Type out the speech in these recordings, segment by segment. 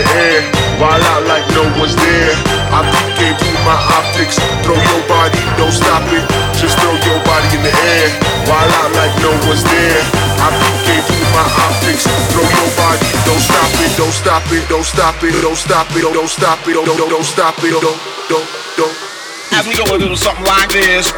the air. While out like no one's there. I came through my optics. Throw your body, don't stop it. Just throw your body in the air. While out like no one's there. I came through my optics. Throw your body, don't stop it, don't stop it, don't stop it, don't stop it, don't stop it, don't don't don't stop it, don't don't don't. As we go a little something like this.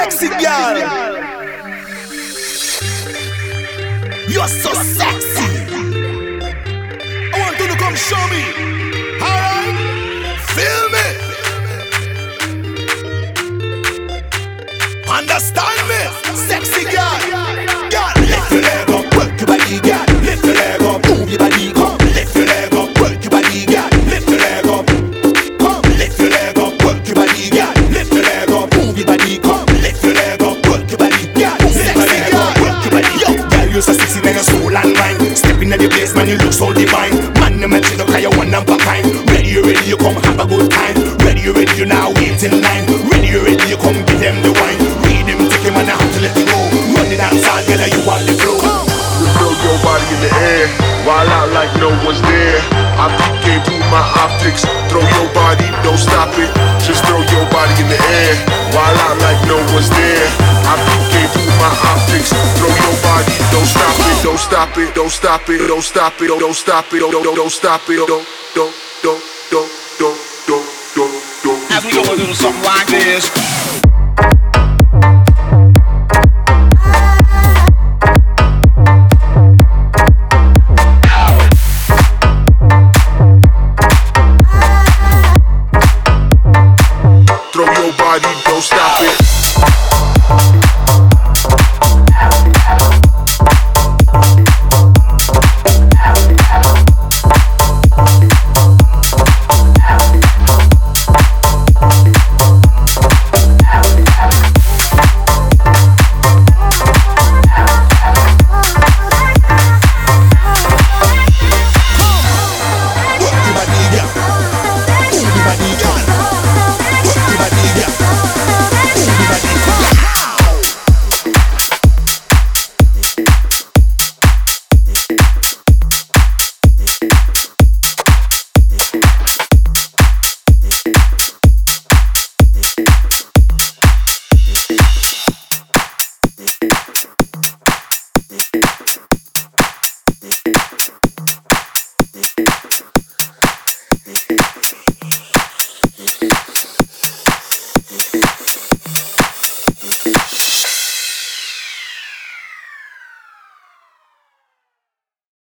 Sexy girl. You're so sexy. I want you to come show me. Man, you look so divine. Man, you make you look like you one number kind. Ready, you ready, you come have a good time. Ready, you ready, you now wait in line. Ready, you ready, you come give them the wine. Read them, take him, and I have to let it go. Run the dance, all girl, you want the flow. Just throw your body in the air. While out like no one's there. I came through my optics. Throw your body, don't stop it. Just throw your body in the air. While out like no one's there. stop it, don't stop it, don't stop it, don't stop it, don't don't stop it, don't don't don't don't don't don't don't don't. Now we do a little something like this. Throw your body, don't stop it.